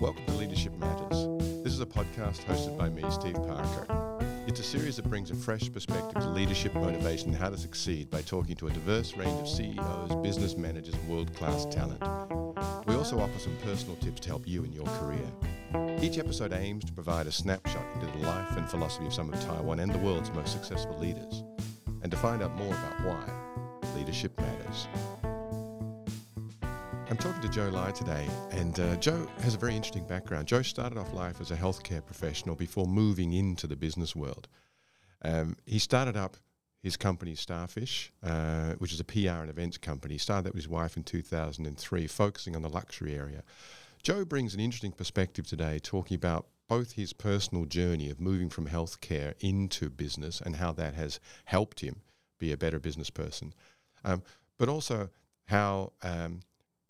Welcome to Leadership Matters. This is a podcast hosted by me, Steve Parker. It's a series that brings a fresh perspective to leadership, motivation, and how to succeed by talking to a diverse range of CEOs, business managers, and world class talent. We also offer some personal tips to help you in your career. Each episode aims to provide a snapshot into the life and philosophy of some of Taiwan and the world's most successful leaders, and to find out more about why leadership matters. Talking to Joe Lai today, and uh, Joe has a very interesting background. Joe started off life as a healthcare professional before moving into the business world. Um, he started up his company Starfish, uh, which is a PR and events company. He started that with his wife in 2003, focusing on the luxury area. Joe brings an interesting perspective today, talking about both his personal journey of moving from healthcare into business and how that has helped him be a better business person, um, but also how um,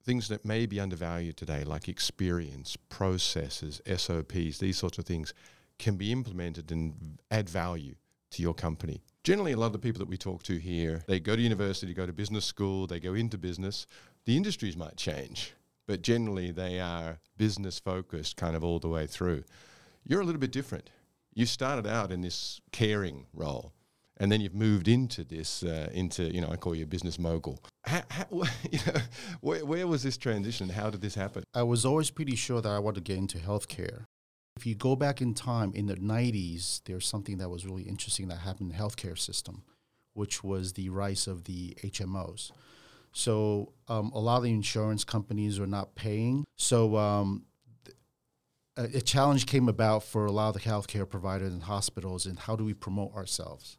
things that may be undervalued today, like experience, processes, SOPs, these sorts of things, can be implemented and add value to your company. Generally, a lot of the people that we talk to here, they go to university, go to business school, they go into business. The industries might change, but generally they are business focused kind of all the way through. You're a little bit different. You started out in this caring role and then you've moved into this uh, into you know I call you a business mogul. How, how, you know, where, where was this transition? How did this happen? I was always pretty sure that I wanted to get into healthcare. If you go back in time in the 90s, there's something that was really interesting that happened in the healthcare system, which was the rise of the HMOs. So um, a lot of the insurance companies were not paying. So um, a, a challenge came about for a lot of the healthcare providers and hospitals and how do we promote ourselves?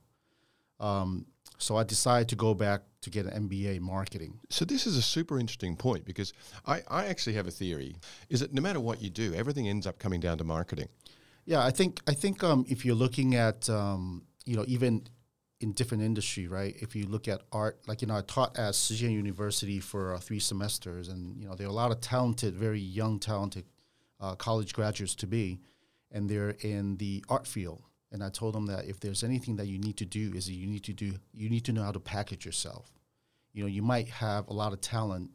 Um, so I decided to go back to get an MBA in marketing. So this is a super interesting point because I, I actually have a theory: is that no matter what you do, everything ends up coming down to marketing. Yeah, I think I think um, if you're looking at um, you know even in different industry, right? If you look at art, like you know, I taught at Shih Chien University for uh, three semesters, and you know there are a lot of talented, very young, talented uh, college graduates to be, and they're in the art field and I told them that if there's anything that you need to do is that you need to do you need to know how to package yourself. You know, you might have a lot of talent,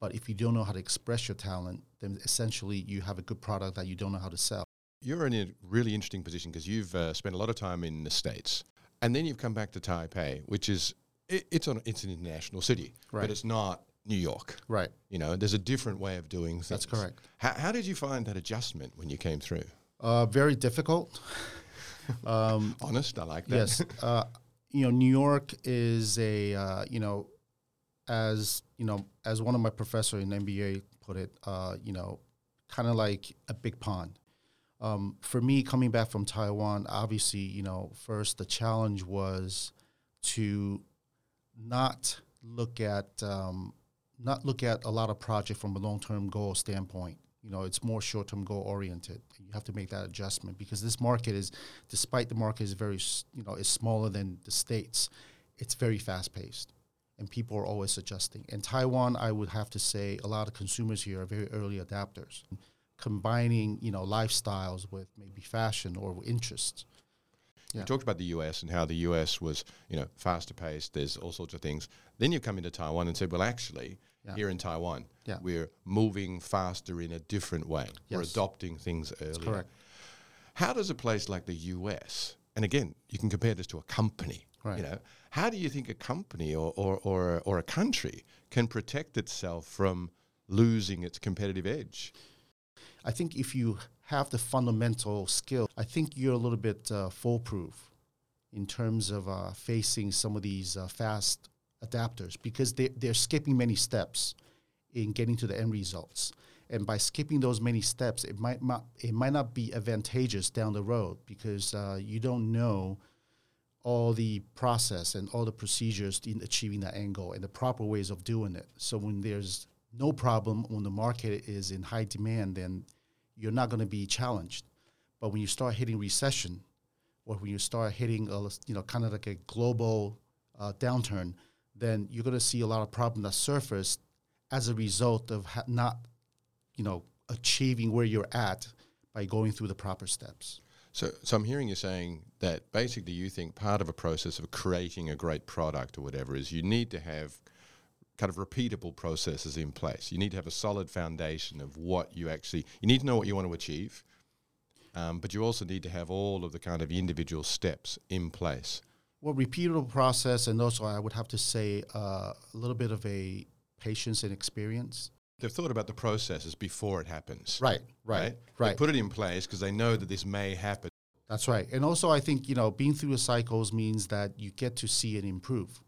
but if you don't know how to express your talent, then essentially you have a good product that you don't know how to sell. You're in a really interesting position because you've uh, spent a lot of time in the states, and then you've come back to Taipei, which is it, it's on it's an international city, right. but it's not New York. Right. You know, there's a different way of doing things. That's correct. How, how did you find that adjustment when you came through? Uh, very difficult. Um, Honest, I like that. Yes, uh, you know, New York is a uh, you know, as you know, as one of my professor in MBA put it, uh, you know, kind of like a big pond. Um, for me, coming back from Taiwan, obviously, you know, first the challenge was to not look at um, not look at a lot of project from a long term goal standpoint you know it's more short term goal oriented you have to make that adjustment because this market is despite the market is very you know is smaller than the states it's very fast paced and people are always adjusting in taiwan i would have to say a lot of consumers here are very early adapters combining you know lifestyles with maybe fashion or interests yeah. You talked about the US and how the US was, you know, faster paced. There's all sorts of things. Then you come into Taiwan and say, well, actually, yeah. here in Taiwan. Yeah. We're moving faster in a different way. Yes. We're adopting things earlier. That's correct. How does a place like the US, and again, you can compare this to a company, right. you know, how do you think a company or, or, or, or a country can protect itself from losing its competitive edge? I think if you have the fundamental skill, I think you're a little bit uh, foolproof in terms of uh, facing some of these uh, fast adapters because they, they're skipping many steps in getting to the end results. And by skipping those many steps, it might not, it might not be advantageous down the road because uh, you don't know all the process and all the procedures in achieving that end goal and the proper ways of doing it. So when there's no problem, when the market is in high demand, then you're not going to be challenged. But when you start hitting recession, or when you start hitting a you know kind of like a global uh, downturn, then you're going to see a lot of problems that surface as a result of ha- not, you know, achieving where you're at by going through the proper steps. So, so I'm hearing you saying that basically you think part of a process of creating a great product or whatever is you need to have kind of repeatable processes in place. You need to have a solid foundation of what you actually. You need to know what you want to achieve, um, but you also need to have all of the kind of individual steps in place. Well, repeatable process, and also I would have to say uh, a little bit of a patience and experience. They've thought about the processes before it happens. Right, right, right. They put it in place because they know that this may happen. That's right. And also, I think, you know, being through the cycles means that you get to see it improve.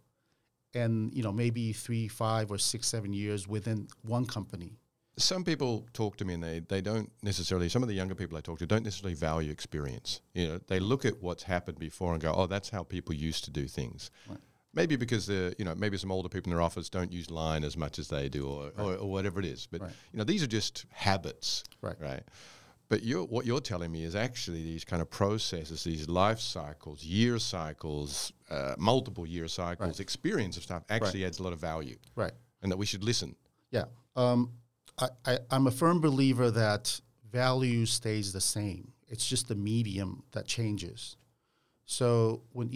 And, you know, maybe three, five, or six, seven years within one company. Some people talk to me and they, they don't necessarily, some of the younger people I talk to don't necessarily value experience. You know, they look at what's happened before and go, oh, that's how people used to do things. Right. Maybe because the you know maybe some older people in their office don't use line as much as they do, or, right. or, or, whatever it is. But right. you know these are just habits, right? Right. But you're, what you're telling me is actually these kind of processes, these life cycles, year cycles, uh, multiple year cycles, experience of stuff actually adds a lot of value. Right. And that we should listen. Yeah. Um, I, I'm a firm believer that value stays the same. It's just the medium that changes. So when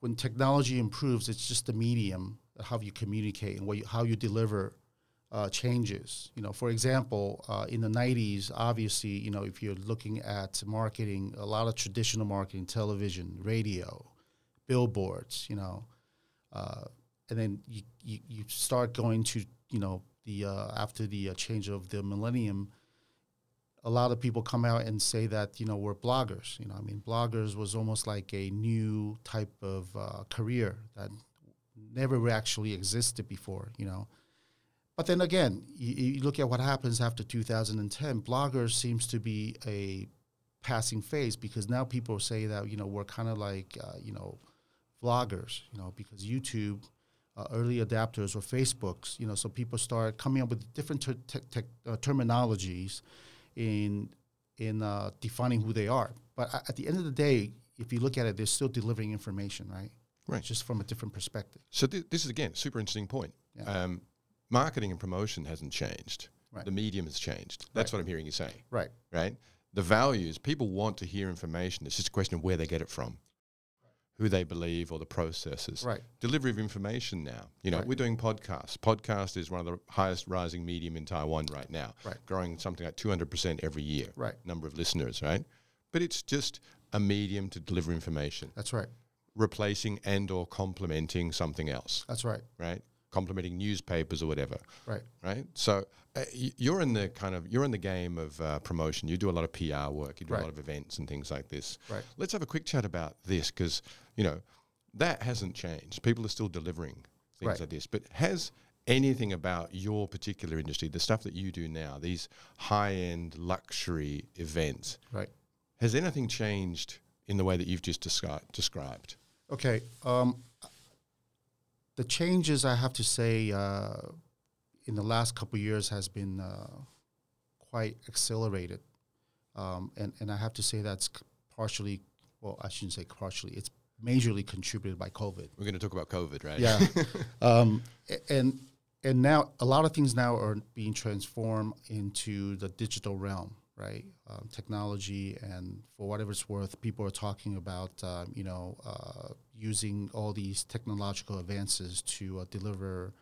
when technology improves, it's just the medium, how you communicate and what you, how you deliver uh, changes. You know, for example, uh, in the '90s, obviously, you know, if you're looking at marketing, a lot of traditional marketing, television, radio, billboards, you know, uh, and then you, you, you start going to you know the uh, after the uh, change of the millennium. A lot of people come out and say that you know we're bloggers. You know, I mean, bloggers was almost like a new type of uh, career that never actually existed before. You know, but then again, you, you, look at what happens after 2010. Bloggers seems to be a passing phase because now people say that you know we're kind of like uh, you know vloggers, you know, because YouTube, uh, early adapters or Facebooks, you know, so people start coming up with different ter- te- te- uh, terminologies in in uh, defining who they are. But at the end of the day, if you look at it, they're still delivering information, right? Right. Just from a different perspective. So th- this is again super interesting point. Yeah. Um, marketing and promotion hasn't changed. Right. The medium has changed. That's right. what I'm hearing you say. Right. Right. The values, people want to hear information. It's just a question of where they get it from, who they believe, or the processes. Right. Delivery of information now. You know, right. we're doing podcasts. Podcast is one of the highest rising medium in Taiwan right now. Right. Growing something like 200% every year. Right. Number of listeners, right? But it's just a medium to deliver information. That's right. Replacing and or complementing something else. That's right. Right complementing newspapers or whatever. Right. Right. So uh, you're in the kind of you're in the game of uh, promotion. You do a lot of PR work. You do right. a lot of events and things like this. Right. Let's have a quick chat about this because you know that hasn't changed. People are still delivering things right. like this. But has anything about your particular industry, the stuff that you do now, these high-end luxury events, right? Has anything changed in the way that you've just descri- described? Okay. Um, the changes I have to say uh, in the last couple years has been uh, quite accelerated, um, and and I have to say that's partially, well, I shouldn't say partially. It's majorly contributed by COVID. We're going to talk about COVID, right? Yeah, um, and and now a lot of things now are being transformed into the digital realm right? Um, technology, and for whatever it's worth, people are talking about, um, you know, uh, using all these technological advances to uh, deliver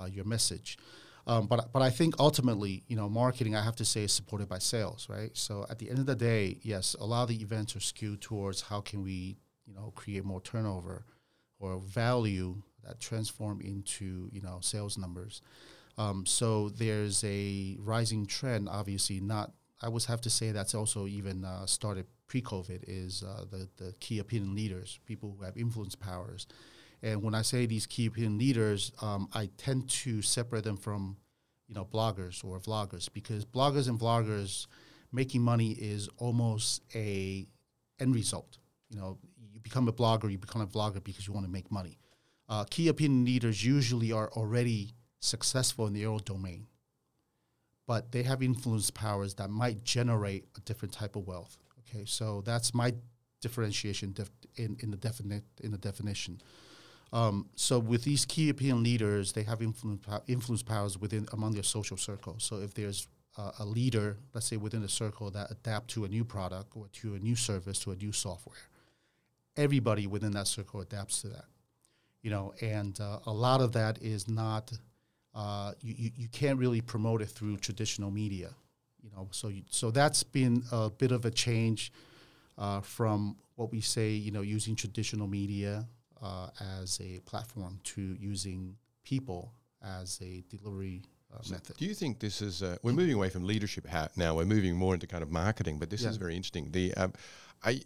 uh, your message. Um, but but I think ultimately, you know, marketing I have to say is supported by sales, right? So at the end of the day, yes, a lot of the events are skewed towards how can we, you know, create more turnover or value that transform into you know sales numbers. Um, so there's a rising trend, obviously not I would have to say that's also even uh, started pre-COVID is uh, the the key opinion leaders, people who have influence powers. And when I say these key opinion leaders, um, I tend to separate them from, you know, bloggers or vloggers because bloggers and vloggers making money is almost a end result. You know, become a blogger, you become a vlogger because you want to make money. Uh, key opinion leaders usually are already successful in their own domain but they have influence powers that might generate a different type of wealth. Okay, so that's my differentiation def- in, in the definite in the definition. Um, so with these key opinion leaders, they have influence influence powers within among their social circle. So if there's uh, a leader, let's say within a circle that adapt to a new product or to a new service to a new software, everybody within that circle adapts to that. You know, and uh, a lot of that is not uh, you, you you can't really promote it through traditional media. You know, so you, so that's been a bit of a change uh, from what we say. You know, using traditional media uh, as a platform to using people as a delivery uh, So method. Do you think this is? Uh, we're moving away from leadership now. We're moving more into kind of marketing, but this Yeah. is very interesting. The um, I,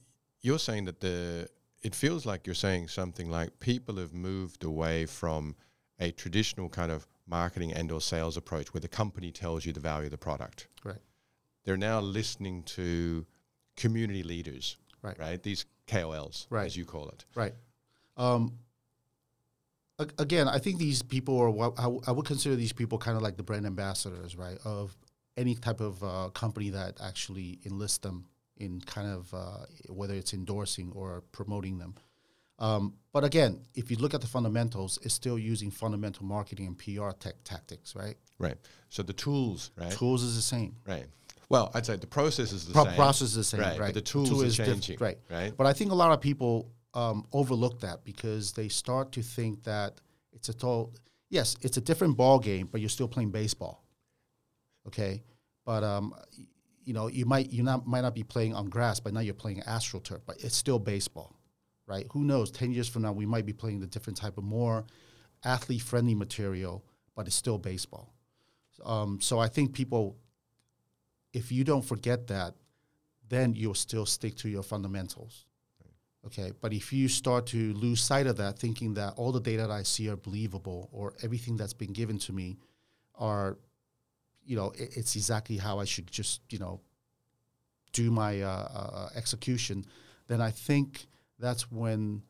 you're saying that the it feels like you're saying something like people have moved away from a traditional kind of marketing and or sales approach where the company tells you the value of the product. Right. They're now listening to community leaders, Right. Right. These KOLs, Right. as you call it. Right. Um, again, I think these people are what I, w- I would consider these people kind of like the brand ambassadors, right, of any type of uh, company that actually enlists them in kind of uh, whether it's endorsing or promoting them. Um, but again, if you look at the fundamentals, it's still using fundamental marketing and PR tech tactics, right? Right. So the tools, right? Tools is the same. Right. Well, I'd say the process is the Pro- same. process is the same, right, right? But the The tools tool are is diff- changing, right. Right. But I think a lot of people um, overlook that because they start to think that it's a total. Yes, it's a different ball game, but you're still playing baseball. Okay, but um, you know you might you not might not be playing on grass, but now you're playing astroturf, but it's still baseball, right? Who knows? Ten years from now, we might be playing the different type of more athlete friendly material, but it's still baseball. Um, so I think people, if you don't forget that, then you'll still stick to your fundamentals. Okay, but if you start to lose sight of that, thinking that all the data that I see are believable or everything that's been given to me are, you know, it, it's exactly how I should just, you know, do my uh, uh, execution, then I think that's when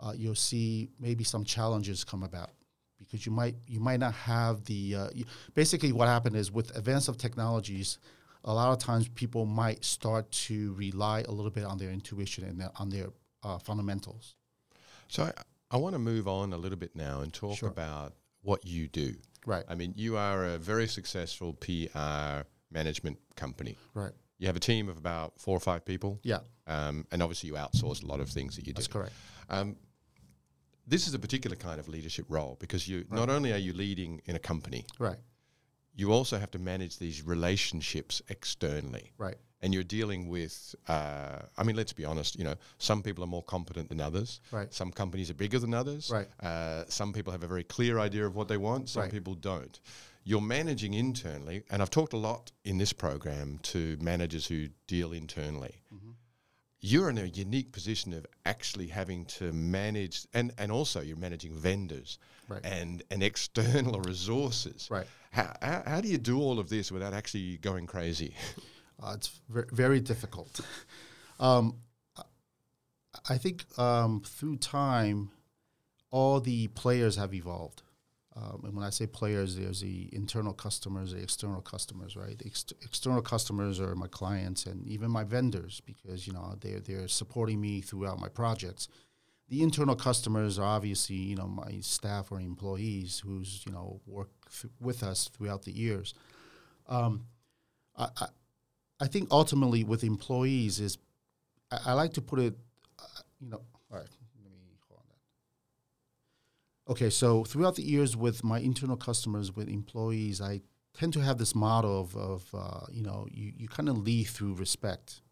uh, you'll see maybe some challenges come about because you might you might not have the uh, you, basically what happened is with advance of technologies a lot of times people might start to rely a little bit on their intuition and their, on their uh, fundamentals So I, I want to move on a little bit now and talk Sure. about what you do. Right. I mean, you are a very successful PR management company. right. You have a team of about four or five people, yeah. Um, and obviously you outsource a lot of things that you do. that's correct. Um, this is a particular kind of leadership role because you not only are you leading in a company, right. you also have to manage these relationships externally. right and you're dealing with uh, i mean let's be honest you know some people are more competent than others Right. some companies are bigger than others Right. uh, some people have a very clear idea of what they want some Right. people don't you're managing internally and i've talked a lot in this program to managers who deal internally Mm-hmm. you're in a unique position of actually having to manage and, and also you're managing vendors Right. and, and external resources Right. how, how, how do you do all of this without actually going crazy Uh, it's ver- very difficult. um, I- think um, through time, all the players have evolved. Um, and when I say players, there's the internal customers, the external customers, right? The ex- external customers are my clients and even my vendors because you know they're they're supporting me throughout my projects. The internal customers are obviously you know my staff or employees who's you know work th- with us throughout the years. Um, I I think ultimately with employees is I, I like to put it, uh, you know. All right, let me hold on that. Okay, so throughout the years with my internal customers, with employees, I tend to have this model of, of uh, you know, you, you kind of lead through respect,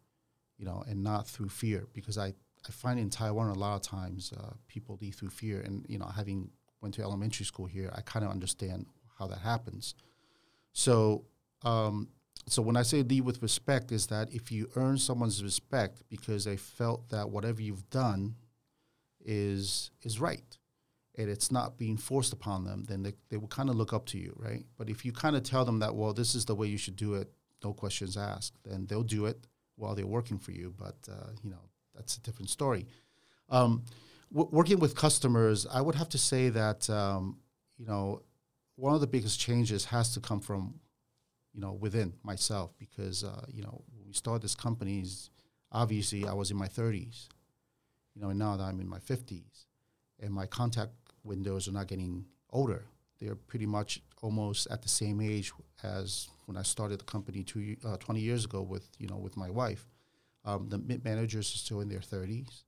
you know, and not through fear. Because I, I find in Taiwan a lot of times uh, people lead through fear. And, you know, having went to elementary school here, I kind of understand how that happens. So, um, so when I say lead with respect, is that if you earn someone's respect because they felt that whatever you've done is is right, and it's not being forced upon them, then they, they will kind of look up to you, right? But if you kind of tell them that, well, this is the way you should do it, no questions asked, then they'll do it while they're working for you. But uh, you know that's a different story. Um, w- working with customers, I would have to say that um, you know one of the biggest changes has to come from you know within myself because uh, you know when we started this company, obviously I was in my 30s, you know, and now that I'm in my 50s, and my contact windows are not getting older. They're pretty much almost at the same age as when I started the company two, uh, 20 years ago with you know with my wife. Um, the mid managers are still in their 30s,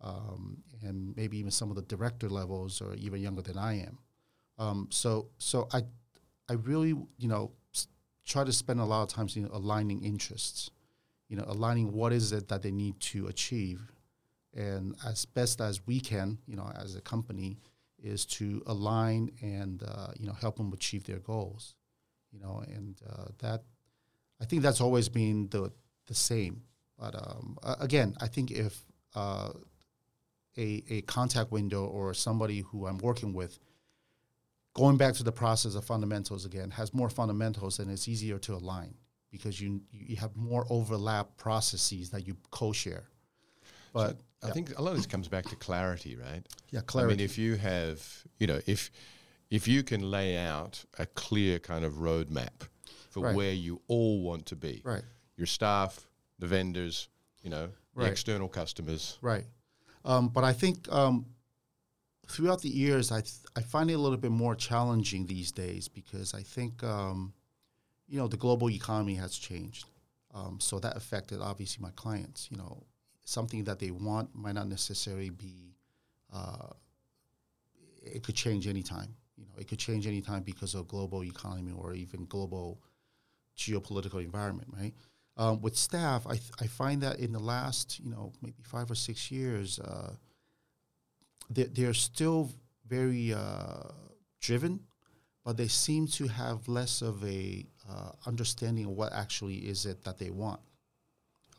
um, and maybe even some of the director levels are even younger than I am. Um, so so I I really, you know, try to spend a lot of times in aligning interests, you know, aligning what is it that they need to achieve, and as best as we can, you know, as a company, is to align and uh, you know help them achieve their goals, you know, and uh, that I think that's always been the the same. But um, again, I think if uh, a a contact window or somebody who I'm working with going back to the process of fundamentals again has more fundamentals and it's easier to align because you you have more overlap processes that you co-share but I think a lot of this comes back to clarity, right? yeah clarity. I mean, if you have, you know, if if you can lay out a clear kind of roadmap for Right. where you all want to be, right your staff, the vendors, you know, the external customers. right um, but i think um, throughout the years I, th- I find it a little bit more challenging these days because i think um, you know the global economy has changed. Um, so that affected obviously my clients you know. Something that they want might not necessarily be uh, it could change anytime you know. It could change anytime because of global economy or even global geopolitical environment right? Um, with staff I, th- I find that in the last you know maybe five or six years uh, they're, they're still very uh, driven but they seem to have less of a uh, understanding of what actually is it that they want.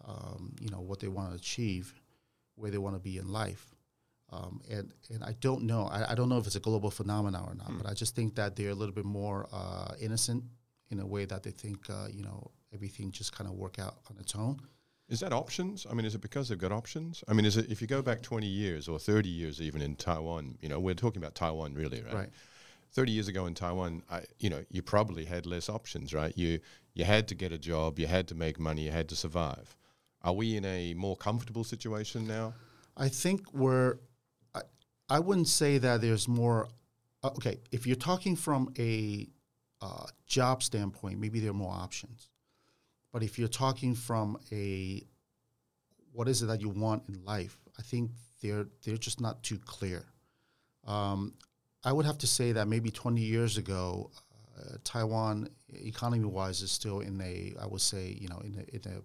Um, you know what they want to achieve where they want to be in life. Um, and and I don't know. I, I don't know if it's a global phenomenon or not but I just think that they're a little bit more uh, innocent in a way that they think uh, you know everything just kind of work out on its own Is that options? I mean, is it because they've got options? I mean, is it if you go back 20 years or 30 years even in Taiwan, you know, we're talking about Taiwan really, right? right 30 years ago in Taiwan, I, you know, you probably had less options, right? You you had to get a job, you had to make money, you had to survive. Are we in a more comfortable situation now? I think we're. I, I wouldn't say that there's more. Uh, okay, if you're talking from a uh, job standpoint, maybe there are more options. But if you're talking from a what is it that you want in life, I think they're they're just not too clear. Um, I would have to say that maybe 20 years ago, uh, Taiwan, economy-wise, is still in a I would say you know in a, in a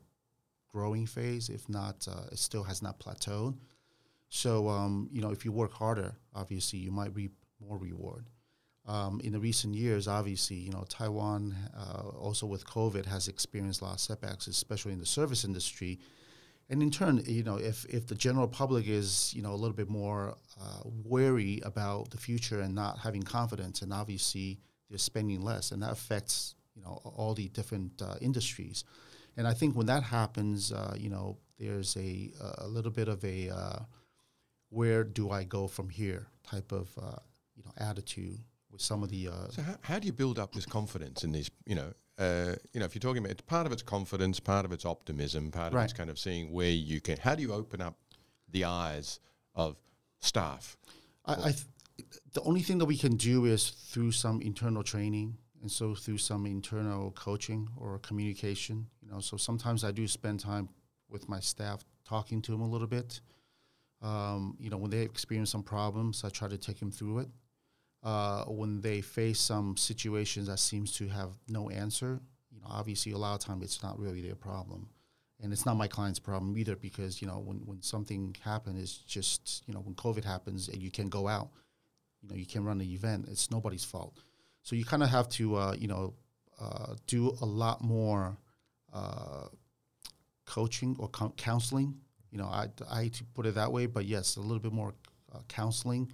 growing phase. If not, uh, it still has not plateaued. So um, you know, if you work harder, obviously you might reap more reward. Um, in the recent years, obviously, you know, Taiwan uh, also with COVID has experienced a lot of setbacks, especially in the service industry. And in turn, you know, if, if the general public is, you know, a little bit more uh, wary about the future and not having confidence, and obviously they're spending less, and that affects, you know, all the different uh, industries. And I think when that happens, uh, you know, there's a, a little bit of a uh, where do I go from here type of, uh, you know, attitude with some of the. Uh, So how, how do you build up this confidence in these, you know, uh, you know, if you're talking about part of it's confidence, part of it's optimism, part of Right. it's kind of seeing where you can. How do you open up the eyes of staff? I, I th- the only thing that we can do is through some internal training and so through some internal coaching or communication you know so sometimes i do spend time with my staff talking to them a little bit um, you know when they experience some problems i try to take them through it uh, when they face some situations that seems to have no answer you know obviously a lot of time it's not really their problem. And it's not my client's problem either because you know when, when something happens it's just you know when covid happens and you can go out you know you can run an event it's nobody's fault. So you kind of have to uh, you know uh, do a lot more uh, coaching or co- counseling. You know I, I hate to put it that way but yes a little bit more uh, counseling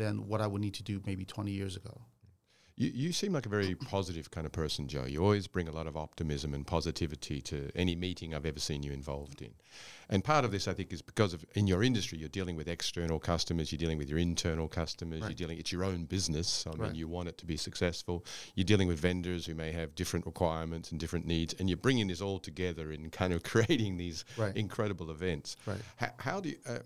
than what i would need to do maybe 20 years ago You, you seem like a very positive kind of person, Joe. You always bring a lot of optimism and positivity to any meeting I've ever seen you involved in. And part of this, I think, is because of in your industry, you're dealing with external customers, you're dealing with your internal customers, Right. you're dealing, it's your own business. I mean, Right. you want it to be successful. You're dealing with vendors who may have different requirements and different needs, and you're bringing this all together and kind of creating these Right. incredible events. Right. How, how do you, uh,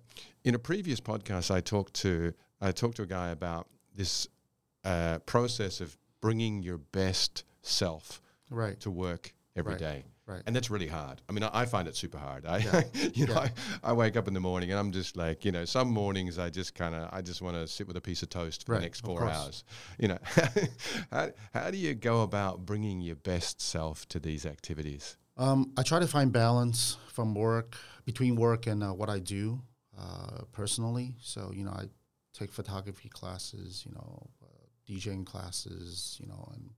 in a previous podcast, I talked to, I talked to a guy about this uh, process of bringing your best self right to work every Right. day. Right. And that's really hard. I mean, I, I find it super hard. I, Yeah. you know, Yeah. I, I wake up in the morning and I'm just like, you know, some mornings I just kind of, I just want to sit with a piece of toast for Right, the next four hours. You know, how, how do you go about bringing your best self to these activities? Um, I try to find balance from work between work and uh, what I do uh, personally. So you know, I take photography classes, you know, uh, DJing classes, you know, and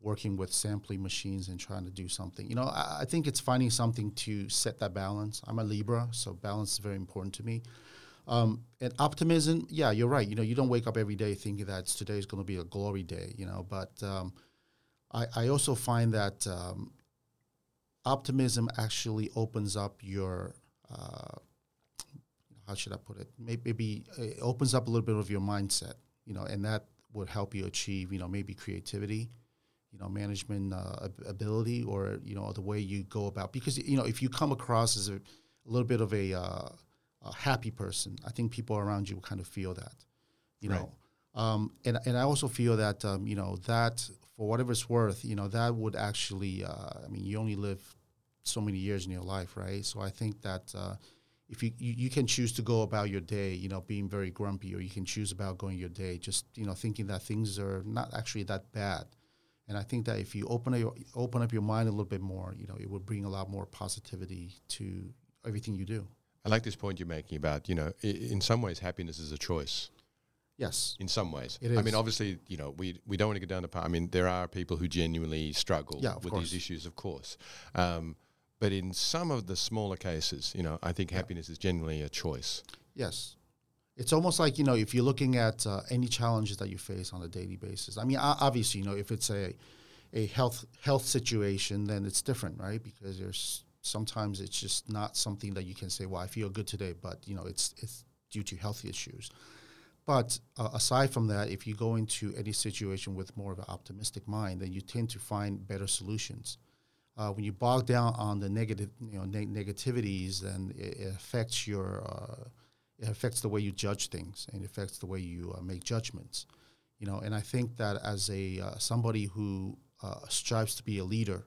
working with sampling machines and trying to do something. You know, I, I think it's finding something to set that balance. I'm a Libra, so balance is very important to me. Um, and optimism, yeah, you're right. You know, you don't wake up every day thinking that today is going to be a glory day. You know, but um, I, I also find that um, optimism actually opens up your uh, how should I put it? Maybe, maybe it opens up a little bit of your mindset, you know, and that would help you achieve, you know, maybe creativity, you know, management uh, ability, or you know, the way you go about. Because you know, if you come across as a, a little bit of a, uh, a happy person, I think people around you will kind of feel that, you Right. know. Um, and and I also feel that um, you know that for whatever it's worth, you know, that would actually, uh, I mean, you only live so many years in your life, right? So I think that uh, if you, you you can choose to go about your day, you know, being very grumpy, or you can choose about going your day, just you know, thinking that things are not actually that bad. And I think that if you open up your, open up your mind a little bit more, you know, it would bring a lot more positivity to everything you do. I like this point you're making about, you know, i- in some ways, happiness is a choice. Yes. in some ways. It I mean, obviously, you know, we we don't want to get down the path. I mean, there are people who genuinely struggle Yeah, with course. these issues, of course. Um, but in some of the smaller cases, you know, I think happiness is generally a choice. Yes. It's almost like, you know, if you're looking at uh, any challenges that you face on a daily basis. I mean, obviously, you know, if it's a, a health health situation, then it's different, right? Because there's sometimes it's just not something that you can say, well, I feel good today, but, you know, it's, it's due to health issues. But uh, aside from that, if you go into any situation with more of an optimistic mind, then you tend to find better solutions. Uh, when you bog down on the negative, you know, neg- negativities, then it, it affects your, uh, it affects the way you judge things, and it affects the way you uh, make judgments. You know, and I think that as a uh, somebody who uh, strives to be a leader,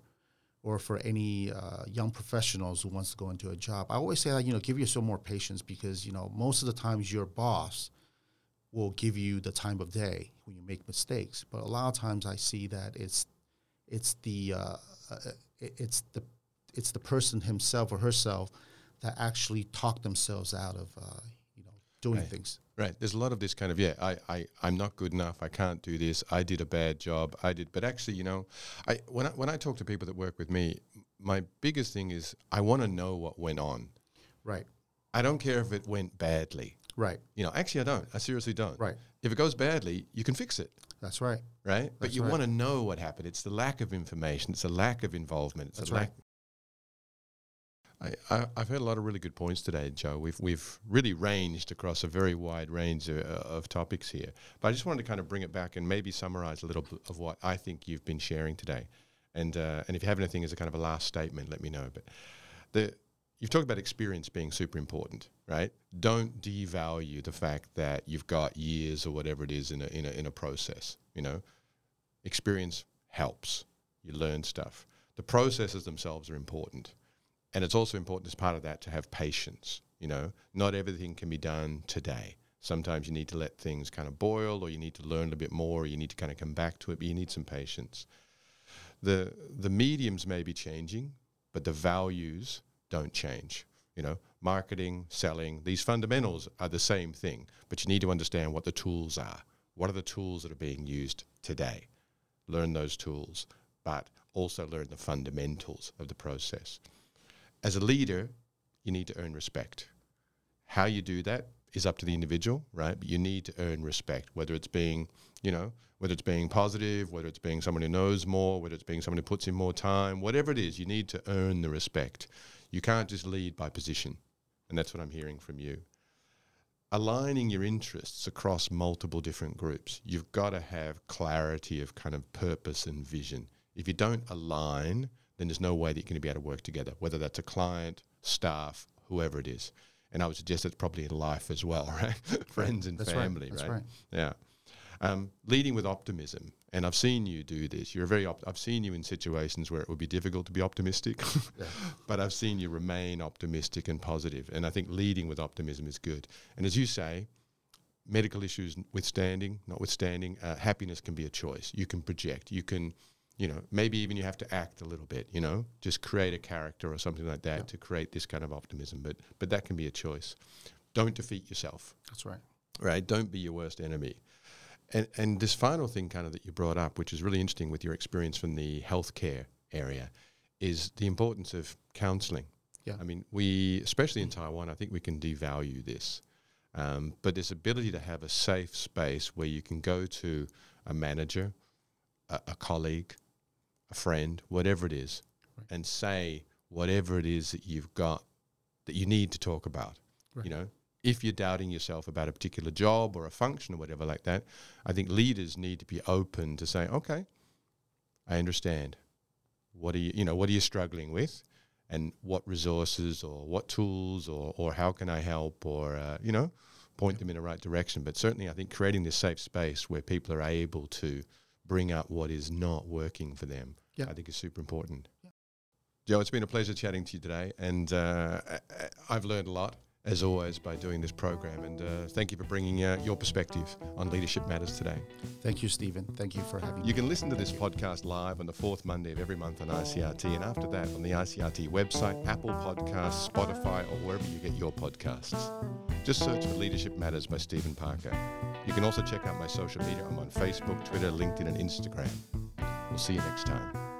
or for any uh, young professionals who wants to go into a job, I always say that you know give yourself more patience because you know most of the times your boss will give you the time of day when you make mistakes. But a lot of times I see that it's it's the it- it's the it's the person himself or herself that actually talk themselves out of uh, you know doing Right. things. Right. There's a lot of this kind of, yeah, I, I, I'm not good enough. I can't do this. I did a bad job. I did. But actually, you know, I when I, when I talk to people that work with me, my biggest thing is I want to know what went on. Right. I don't care if it went badly. Right. You know, actually, I don't. I seriously don't. Right. If it goes badly, you can fix it. That's right. right? but you right. want to know what happened. It's the lack of information. It's the lack of involvement. It's That's right. lack. I, I, I've heard a lot of really good points today, Joe. We've we've really ranged across a very wide range of, of topics here. But I just wanted to kind of bring it back and maybe summarize a little bit of what I think you've been sharing today. And uh, and if you have anything as a kind of a last statement, let me know. But the you've talked about experience being super important, right? Don't devalue the fact that you've got years or whatever it is in a in a in a process. You know, experience helps. You learn stuff. The processes themselves are important. And it's also important as part of that to have patience. You know, not everything can be done today. Sometimes you need to let things kind of boil or you need to learn a bit more or you need to kind of come back to it, but you need some patience. The the mediums may be changing, but the values don't change. You know, marketing, selling, these fundamentals are the same thing, but you need to understand what the tools are. What are the tools that are being used today? Learn those tools, but also learn the fundamentals of the process. As a leader, you need to earn respect. How you do that is up to the individual, right? But you need to earn respect, whether it's being, you know, whether it's being positive, whether it's being someone who knows more, whether it's being someone who puts in more time, whatever it is, you need to earn the respect. You can't just lead by position. And that's what I'm hearing from you. Aligning your interests across multiple different groups, you've got to have clarity of kind of purpose and vision. If you don't align, then there's no way that you're going to be able to work together, whether that's a client, staff, whoever it is. And I would suggest it's probably in life as well, right? Friends and That's family, right. That's right? right. Yeah. Um, leading with optimism And I've seen you do this. You're very. Op- I've seen you in situations where it would be difficult to be optimistic, Yeah. but I've seen you remain optimistic and positive. And I think leading with optimism is good. And as you say, medical issues withstanding, notwithstanding, uh, happiness can be a choice. You can project. You can, you know, maybe even you have to act a little bit. You know, just create a character or something like that Yeah. to create this kind of optimism. But but that can be a choice. Don't defeat yourself That's right. right? Don't be your worst enemy. And and this final thing, kind of that you brought up, which is really interesting with your experience from the healthcare area, is the importance of counselling. Yeah. I mean, we, especially in Taiwan, I think we can devalue this. Um, but this ability to have a safe space where you can go to a manager, a, a colleague, a friend, whatever it is, Right. and say whatever it is that you've got that you need to talk about. Right. You know, if you're doubting yourself about a particular job or a function or whatever like that, I think leaders need to be open to say, okay, I understand. What are you, you know, what are you struggling with, and what resources or what tools or or how can I help or uh, you know, point them in the right direction. But certainly, I think creating this safe space where people are able to bring up what is not working for them, Yeah. I think is super important. Joe, it's been a pleasure chatting to you today, and uh, I've learned a lot as always by doing this program. And uh, thank you for bringing uh, your perspective on leadership matters today. Thank you, Stephen. Thank you for having me. You can listen to this podcast live on the fourth Monday of every month on ICRT, and after that on the ICRT website, Apple Podcasts, Spotify, or wherever you get your podcasts. Just search for Leadership Matters by Stephen Parker. You can also check out my social media. I'm on Facebook, Twitter, LinkedIn, and Instagram. We'll see you next time.